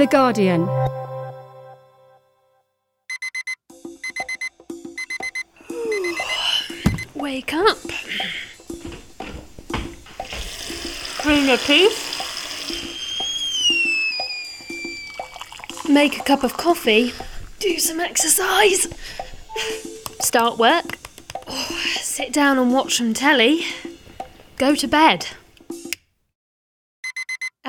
The Guardian. Wake up. Clean your teeth. Make a cup of coffee. Do some exercise. Start work. Oh, sit down and watch some telly. Go to bed.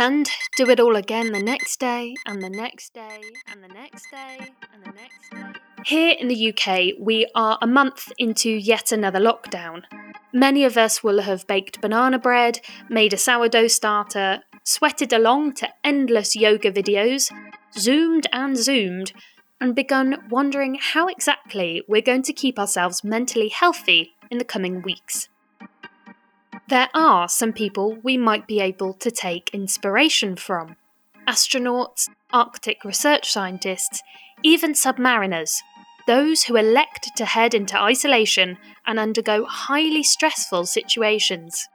And do it all again the next day, and the next day, and the next day, and the next day. Here in the UK, we are a month into yet another lockdown. Many of us will have baked banana bread, made a sourdough starter, sweated along to endless yoga videos, zoomed and zoomed, and begun wondering how exactly we're going to keep ourselves mentally healthy in the coming weeks. There are some people we might be able to take inspiration from astronauts, Arctic research scientists, even submariners, those who elect to head into isolation and undergo highly stressful situations.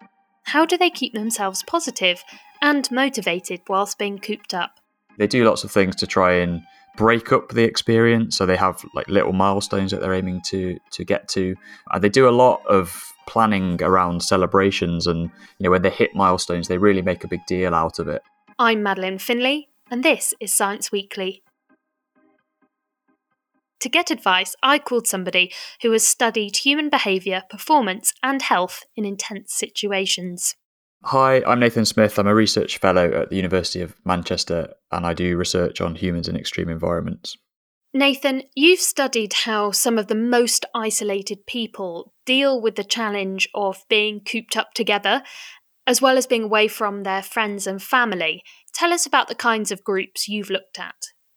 How do they keep themselves positive and motivated whilst being cooped up? They do lots of things to try and break up the experience. So they have like little milestones that they're aiming to to get to. And they do a lot of planning around celebrations and you know when they hit milestones they really make a big deal out of it. I'm Madeleine Finlay, and this is Science Weekly. To get advice, I called somebody who has studied human behaviour, performance, and health in intense situations. Hi, I'm Nathan Smith. I'm a research fellow at the University of Manchester and I do research on humans in extreme environments. Nathan, you've studied how some of the most isolated people deal with the challenge of being cooped up together, as well as being away from their friends and family. Tell us about the kinds of groups you've looked at.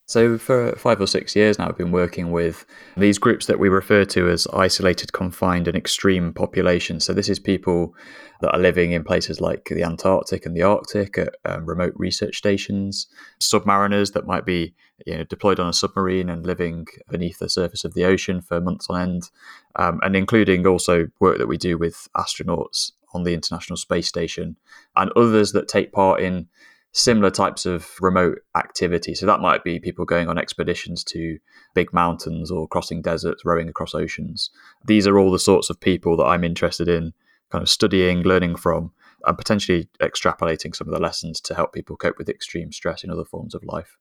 So, for five or six years now, I've been working with these groups that we refer to as isolated, confined, and extreme populations. So, this is people that are living in places like the Antarctic and the Arctic at um, remote research stations, submariners that might be you know, deployed on a submarine and living beneath the surface of the ocean for months on end, um, and including also work that we do with astronauts on the International Space Station and others that take part in similar types of remote activity. So that might be people going on expeditions to big mountains or crossing deserts, rowing across oceans. These are all the sorts of people that I'm interested in kind of studying, learning from, and potentially extrapolating some of the lessons to help people cope with extreme stress in other forms of life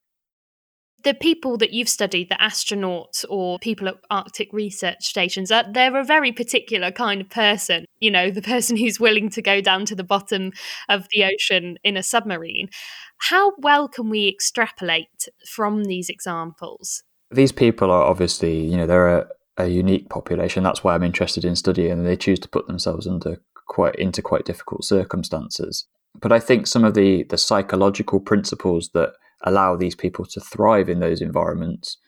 the people that you've studied, the astronauts or people at Arctic research stations, they're a very particular kind of person. You know, the person who's willing to go down to the bottom of the ocean in a submarine. How well can we extrapolate from these examples? These people are obviously, you know, they're a, a unique population. That's why I'm interested in studying, they choose to put themselves under quite into quite difficult circumstances. But I think some of the the psychological principles that allow these people to thrive in those environments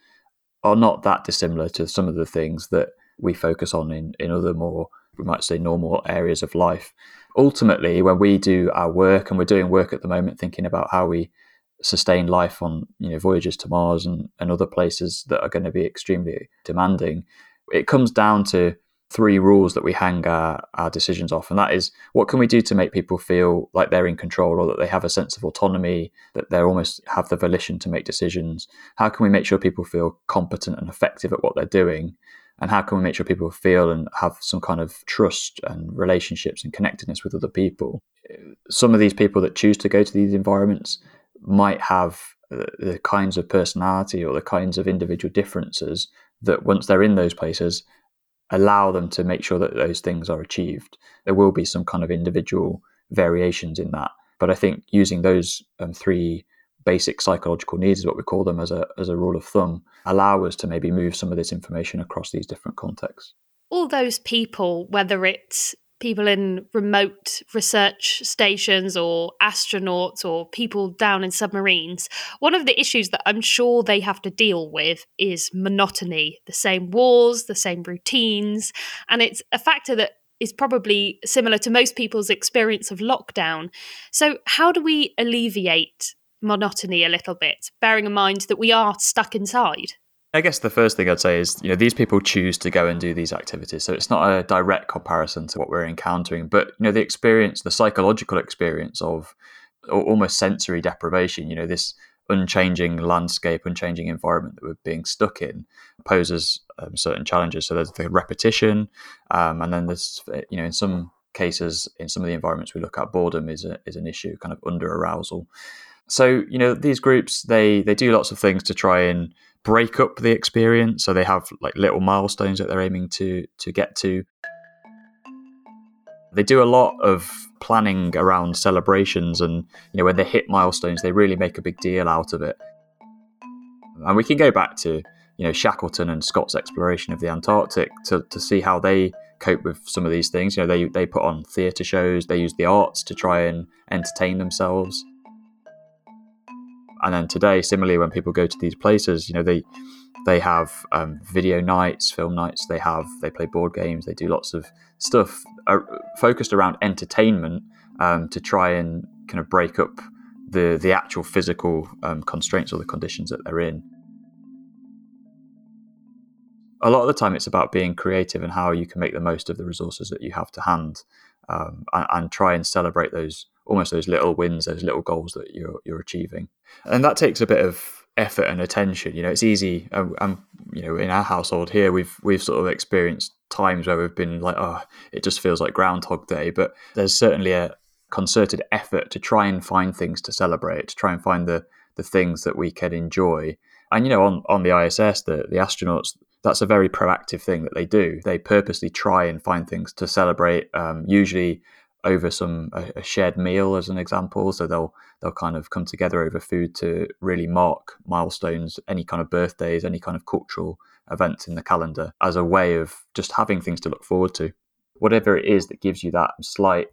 are not that dissimilar to some of the things that we focus on in, in other more, we might say, normal areas of life. Ultimately, when we do our work, and we're doing work at the moment thinking about how we sustain life on you know voyages to Mars and, and other places that are going to be extremely demanding, it comes down to three rules that we hang our, our decisions off. And that is what can we do to make people feel like they're in control or that they have a sense of autonomy, that they almost have the volition to make decisions? How can we make sure people feel competent and effective at what they're doing? And how can we make sure people feel and have some kind of trust and relationships and connectedness with other people? Some of these people that choose to go to these environments might have the kinds of personality or the kinds of individual differences that once they're in those places allow them to make sure that those things are achieved. There will be some kind of individual variations in that, but I think using those um, three basic psychological needs is what we call them as a as a rule of thumb allow us to maybe move some of this information across these different contexts all those people whether it's people in remote research stations or astronauts or people down in submarines, one of the issues that I'm sure they have to deal with is monotony the same wars, the same routines. And it's a factor that is probably similar to most people's experience of lockdown. So, how do we alleviate monotony a little bit, bearing in mind that we are stuck inside? I guess the first thing I'd say is, you know, these people choose to go and do these activities. So it's not a direct comparison to what we're encountering, but, you know, the experience, the psychological experience of almost sensory deprivation, you know, this unchanging landscape, unchanging environment that we're being stuck in poses um, certain challenges. So there's the repetition, um, and then there's you know in some cases in some of the environments we look at, boredom is a, is an issue, kind of under arousal. So you know these groups they they do lots of things to try and break up the experience. So they have like little milestones that they're aiming to to get to. They do a lot of planning around celebrations, and you know when they hit milestones, they really make a big deal out of it. And we can go back to you know Shackleton and Scott's exploration of the Antarctic to, to see how they cope with some of these things. You know they they put on theatre shows, they use the arts to try and entertain themselves. And then today, similarly, when people go to these places, you know they they have um, video nights, film nights. They have they play board games. They do lots of stuff uh, focused around entertainment um, to try and kind of break up the the actual physical um, constraints or the conditions that they're in. A lot of the time, it's about being creative and how you can make the most of the resources that you have to hand, um, and, and try and celebrate those almost those little wins, those little goals that you're you're achieving, and that takes a bit of effort and attention. You know, it's easy. Um, um, you know, in our household here, we've we've sort of experienced times where we've been like, oh, it just feels like Groundhog Day. But there's certainly a concerted effort to try and find things to celebrate, to try and find the the things that we can enjoy. And you know, on on the ISS, the the astronauts. That's a very proactive thing that they do. They purposely try and find things to celebrate. Um, usually, over some a, a, shared meal as an example. So they'll they'll kind of come together over food to really mark milestones any kind of birthdays any kind of cultural events in the calendar as a way of just having things to look forward to. Whatever it is that gives you that slight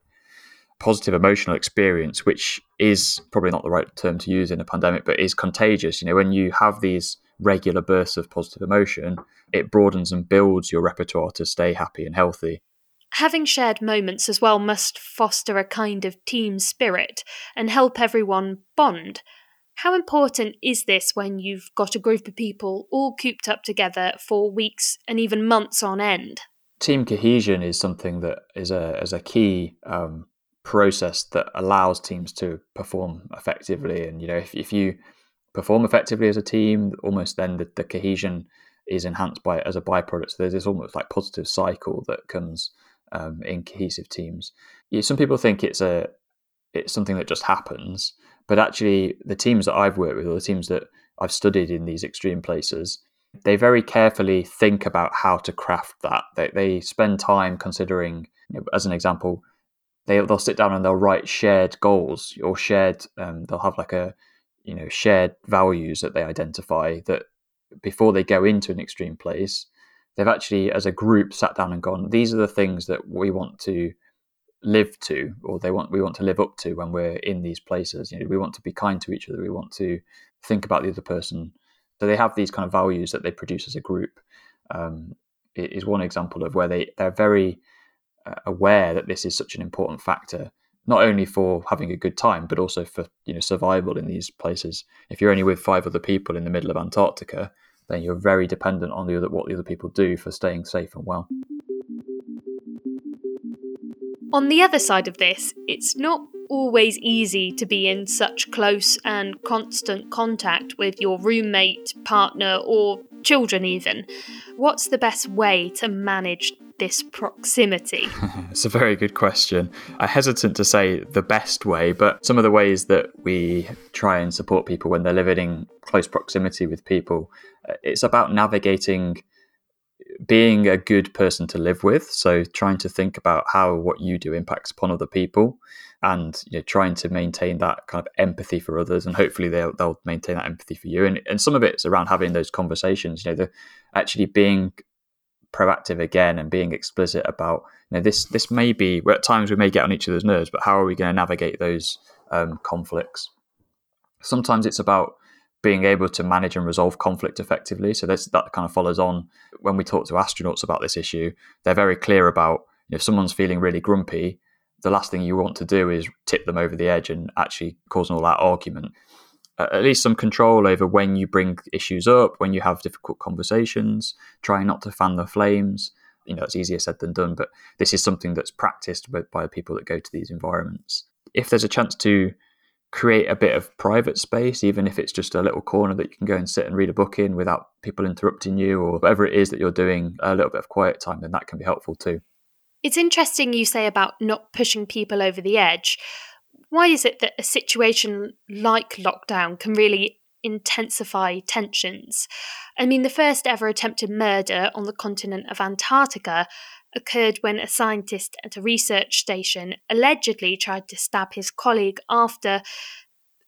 positive emotional experience which is probably not the right term to use in a pandemic but is contagious. You know when you have these regular bursts of positive emotion it broadens and builds your repertoire to stay happy and healthy Having shared moments as well must foster a kind of team spirit and help everyone bond. How important is this when you've got a group of people all cooped up together for weeks and even months on end? Team cohesion is something that is a, is a key um, process that allows teams to perform effectively. And, you know, if, if you perform effectively as a team, almost then the, the cohesion is enhanced by as a byproduct. So there's this almost like positive cycle that comes um, in cohesive teams. Yeah, some people think it's a it's something that just happens, but actually, the teams that I've worked with, or the teams that I've studied in these extreme places, they very carefully think about how to craft that. They, they spend time considering, you know, as an example, they they'll sit down and they'll write shared goals or shared. Um, they'll have like a you know shared values that they identify that before they go into an extreme place they've actually, as a group, sat down and gone, these are the things that we want to live to, or they want we want to live up to when we're in these places. You know, we want to be kind to each other. We want to think about the other person. So they have these kind of values that they produce as a group. Um, it is one example of where they they're very uh, aware that this is such an important factor not only for having a good time but also for you know survival in these places if you're only with five other people in the middle of antarctica then you're very dependent on the other, what the other people do for staying safe and well. On the other side of this, it's not always easy to be in such close and constant contact with your roommate, partner, or children, even. What's the best way to manage this proximity? it's a very good question. I'm hesitant to say the best way, but some of the ways that we try and support people when they're living in close proximity with people, uh, it's about navigating being a good person to live with. So trying to think about how what you do impacts upon other people and you know, trying to maintain that kind of empathy for others and hopefully they'll, they'll maintain that empathy for you. And, and some of it's around having those conversations, you know, the actually being proactive again and being explicit about you know this this may be at times we may get on each other's nerves but how are we going to navigate those um, conflicts sometimes it's about being able to manage and resolve conflict effectively so this, that kind of follows on when we talk to astronauts about this issue they're very clear about you know, if someone's feeling really grumpy the last thing you want to do is tip them over the edge and actually cause all that argument at least some control over when you bring issues up, when you have difficult conversations, trying not to fan the flames. You know, it's easier said than done, but this is something that's practiced by, by people that go to these environments. If there's a chance to create a bit of private space, even if it's just a little corner that you can go and sit and read a book in without people interrupting you or whatever it is that you're doing, a little bit of quiet time, then that can be helpful too. It's interesting you say about not pushing people over the edge. Why is it that a situation like lockdown can really intensify tensions? I mean, the first ever attempted murder on the continent of Antarctica occurred when a scientist at a research station allegedly tried to stab his colleague after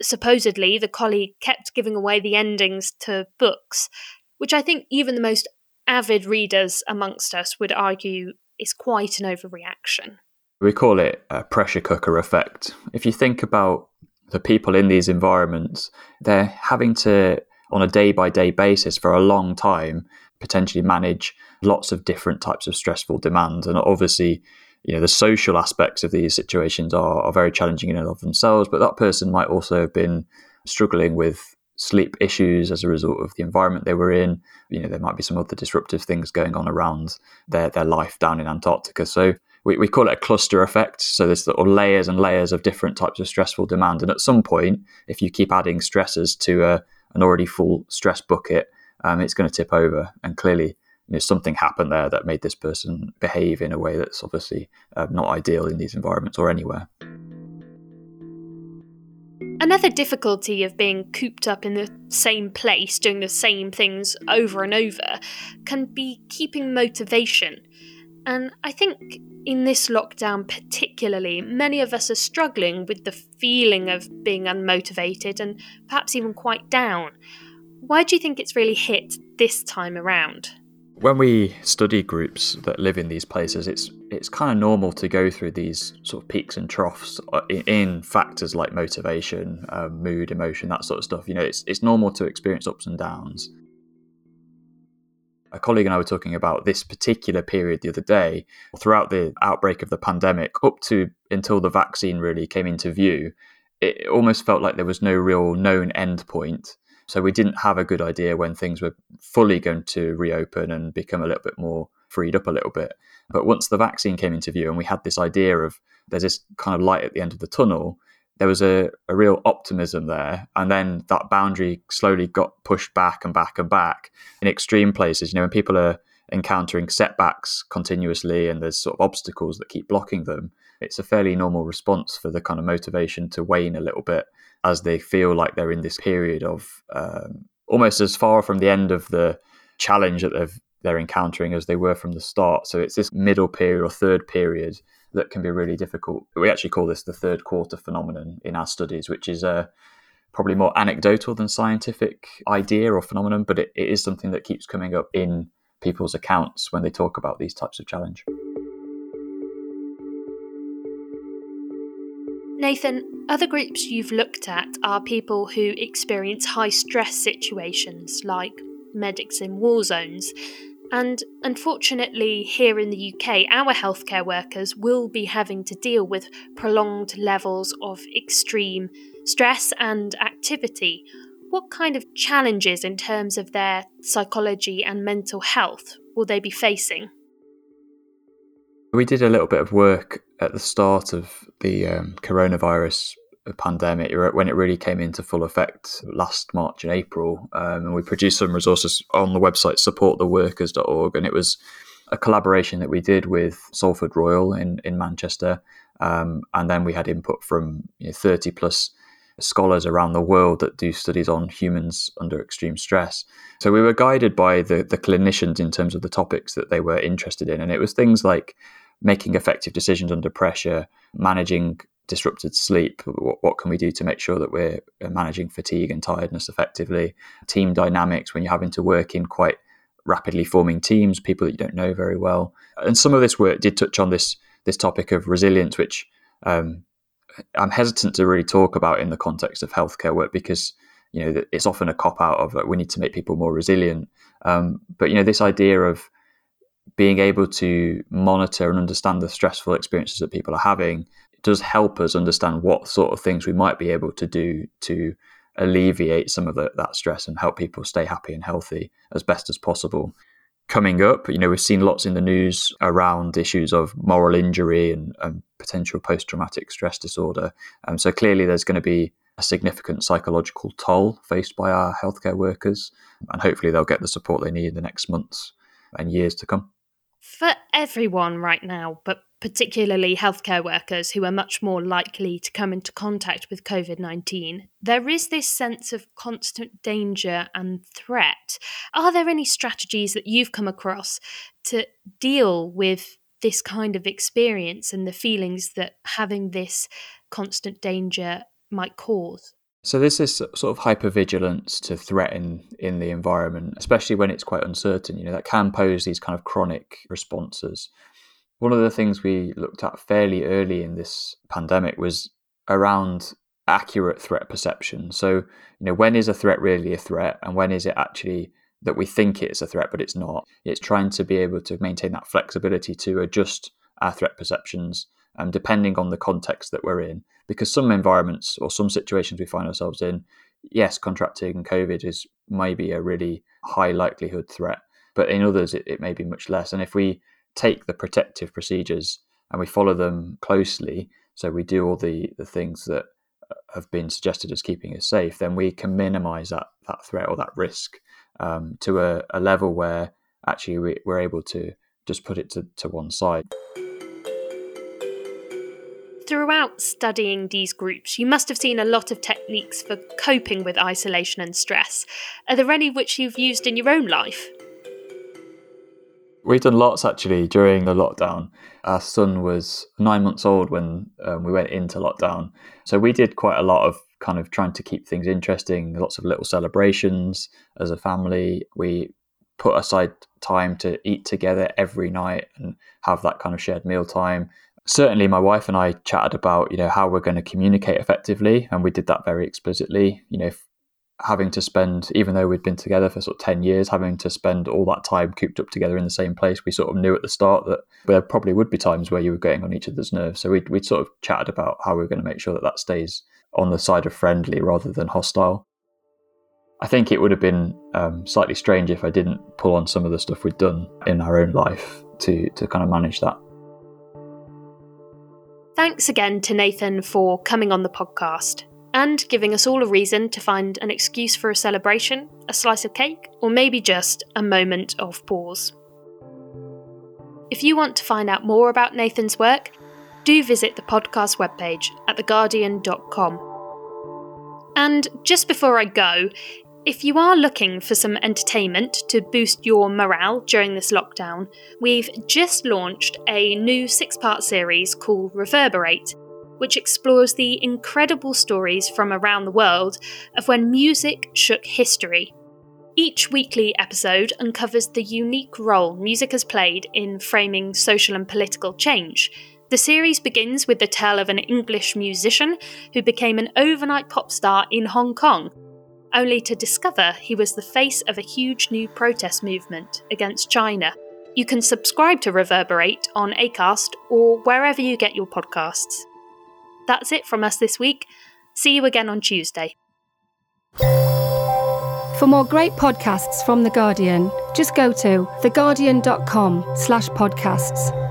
supposedly the colleague kept giving away the endings to books, which I think even the most avid readers amongst us would argue is quite an overreaction. We call it a pressure cooker effect. If you think about the people in these environments, they're having to, on a day by day basis for a long time, potentially manage lots of different types of stressful demands. And obviously, you know, the social aspects of these situations are, are very challenging in and of themselves, but that person might also have been struggling with sleep issues as a result of the environment they were in. You know, there might be some other disruptive things going on around their, their life down in Antarctica. So we, we call it a cluster effect. So there's sort of layers and layers of different types of stressful demand. And at some point, if you keep adding stresses to a, an already full stress bucket, um, it's going to tip over. And clearly, you know, something happened there that made this person behave in a way that's obviously uh, not ideal in these environments or anywhere. Another difficulty of being cooped up in the same place, doing the same things over and over, can be keeping motivation. And I think in this lockdown, particularly, many of us are struggling with the feeling of being unmotivated and perhaps even quite down. Why do you think it's really hit this time around? When we study groups that live in these places, it's it's kind of normal to go through these sort of peaks and troughs uh, in, in factors like motivation, uh, mood, emotion, that sort of stuff. You know, it's it's normal to experience ups and downs. A colleague and I were talking about this particular period the other day. Throughout the outbreak of the pandemic, up to until the vaccine really came into view, it almost felt like there was no real known end point so we didn't have a good idea when things were fully going to reopen and become a little bit more freed up a little bit. But once the vaccine came into view and we had this idea of there's this kind of light at the end of the tunnel, there was a, a real optimism there. And then that boundary slowly got pushed back and back and back in extreme places. You know, when people are encountering setbacks continuously and there's sort of obstacles that keep blocking them, it's a fairly normal response for the kind of motivation to wane a little bit as they feel like they're in this period of um, almost as far from the end of the challenge that they've, they're encountering as they were from the start. So it's this middle period or third period that can be really difficult. We actually call this the third quarter phenomenon in our studies, which is a probably more anecdotal than scientific idea or phenomenon, but it, it is something that keeps coming up in people's accounts when they talk about these types of challenge. Nathan, other groups you've looked at are people who experience high stress situations, like medics in war zones. And unfortunately, here in the UK, our healthcare workers will be having to deal with prolonged levels of extreme stress and activity. What kind of challenges in terms of their psychology and mental health will they be facing? We did a little bit of work at the start of the um, coronavirus pandemic when it really came into full effect last March and April. Um, and we produced some resources on the website supporttheworkers.org. And it was a collaboration that we did with Salford Royal in, in Manchester. Um, and then we had input from you know, 30 plus scholars around the world that do studies on humans under extreme stress. So we were guided by the, the clinicians in terms of the topics that they were interested in. And it was things like making effective decisions under pressure, managing disrupted sleep. What, what, can we do to make sure that we're managing fatigue and tiredness effectively? Team dynamics when you're having to work in quite rapidly forming teams, people that you don't know very well. And some of this work did touch on this this topic of resilience, which um, I'm hesitant to really talk about in the context of healthcare work because you know it's often a cop out of uh, we need to make people more resilient. Um, but you know this idea of being able to monitor and understand the stressful experiences that people are having does help us understand what sort of things we might be able to do to alleviate some of the, that stress and help people stay happy and healthy as best as possible. Coming up, you know, we've seen lots in the news around issues of moral injury and, and potential post traumatic stress disorder. Um, so clearly, there's going to be a significant psychological toll faced by our healthcare workers. And hopefully they'll get the support they need in the next months and years to come. For everyone right now, but particularly healthcare workers who are much more likely to come into contact with COVID 19, there is this sense of constant danger and threat. Are there any strategies that you've come across to deal with this kind of experience and the feelings that having this constant danger might cause? So this is sort of hypervigilance to threaten in the environment, especially when it's quite uncertain. You know that can pose these kind of chronic responses. One of the things we looked at fairly early in this pandemic was around accurate threat perception. So you know when is a threat really a threat, and when is it actually that we think it's a threat but it's not? It's trying to be able to maintain that flexibility to adjust our threat perceptions um, depending on the context that we're in. Because some environments or some situations we find ourselves in, yes, contracting COVID is maybe a really high likelihood threat, but in others it, it may be much less. And if we take the protective procedures and we follow them closely, so we do all the, the things that uh, have been suggested as keeping us safe, then we can minimize that, that threat or that risk um, to a, a, level where actually we, we're able to just put it to, to one side. Throughout studying these groups, you must have seen a lot of techniques for coping with isolation and stress. Are there any which you've used in your own life? We've done lots actually during the lockdown. Our son was nine months old when um, we went into lockdown. So we did quite a lot of kind of trying to keep things interesting, lots of little celebrations as a family. We put aside time to eat together every night and have that kind of shared meal time certainly my wife and I chatted about, you know, how we're going to communicate effectively. And we did that very explicitly, you know, having to spend, even though we'd been together for sort of 10 years, having to spend all that time cooped up together in the same place, we sort of knew at the start that there probably would be times where you were getting on each other's nerves. So we'd, we'd sort of chatted about how we are going to make sure that that stays on the side of friendly rather than hostile. I think it would have been um, slightly strange if I didn't pull on some of the stuff we'd done in our own life to, to kind of manage that. Thanks again to Nathan for coming on the podcast and giving us all a reason to find an excuse for a celebration, a slice of cake, or maybe just a moment of pause. If you want to find out more about Nathan's work, do visit the podcast webpage at theguardian.com. And just before I go, if you are looking for some entertainment to boost your morale during this lockdown, we've just launched a new six part series called Reverberate, which explores the incredible stories from around the world of when music shook history. Each weekly episode uncovers the unique role music has played in framing social and political change. The series begins with the tale of an English musician who became an overnight pop star in Hong Kong only to discover he was the face of a huge new protest movement against China. You can subscribe to Reverberate on Acast or wherever you get your podcasts. That's it from us this week. See you again on Tuesday. For more great podcasts from The Guardian, just go to theguardian.com slash podcasts.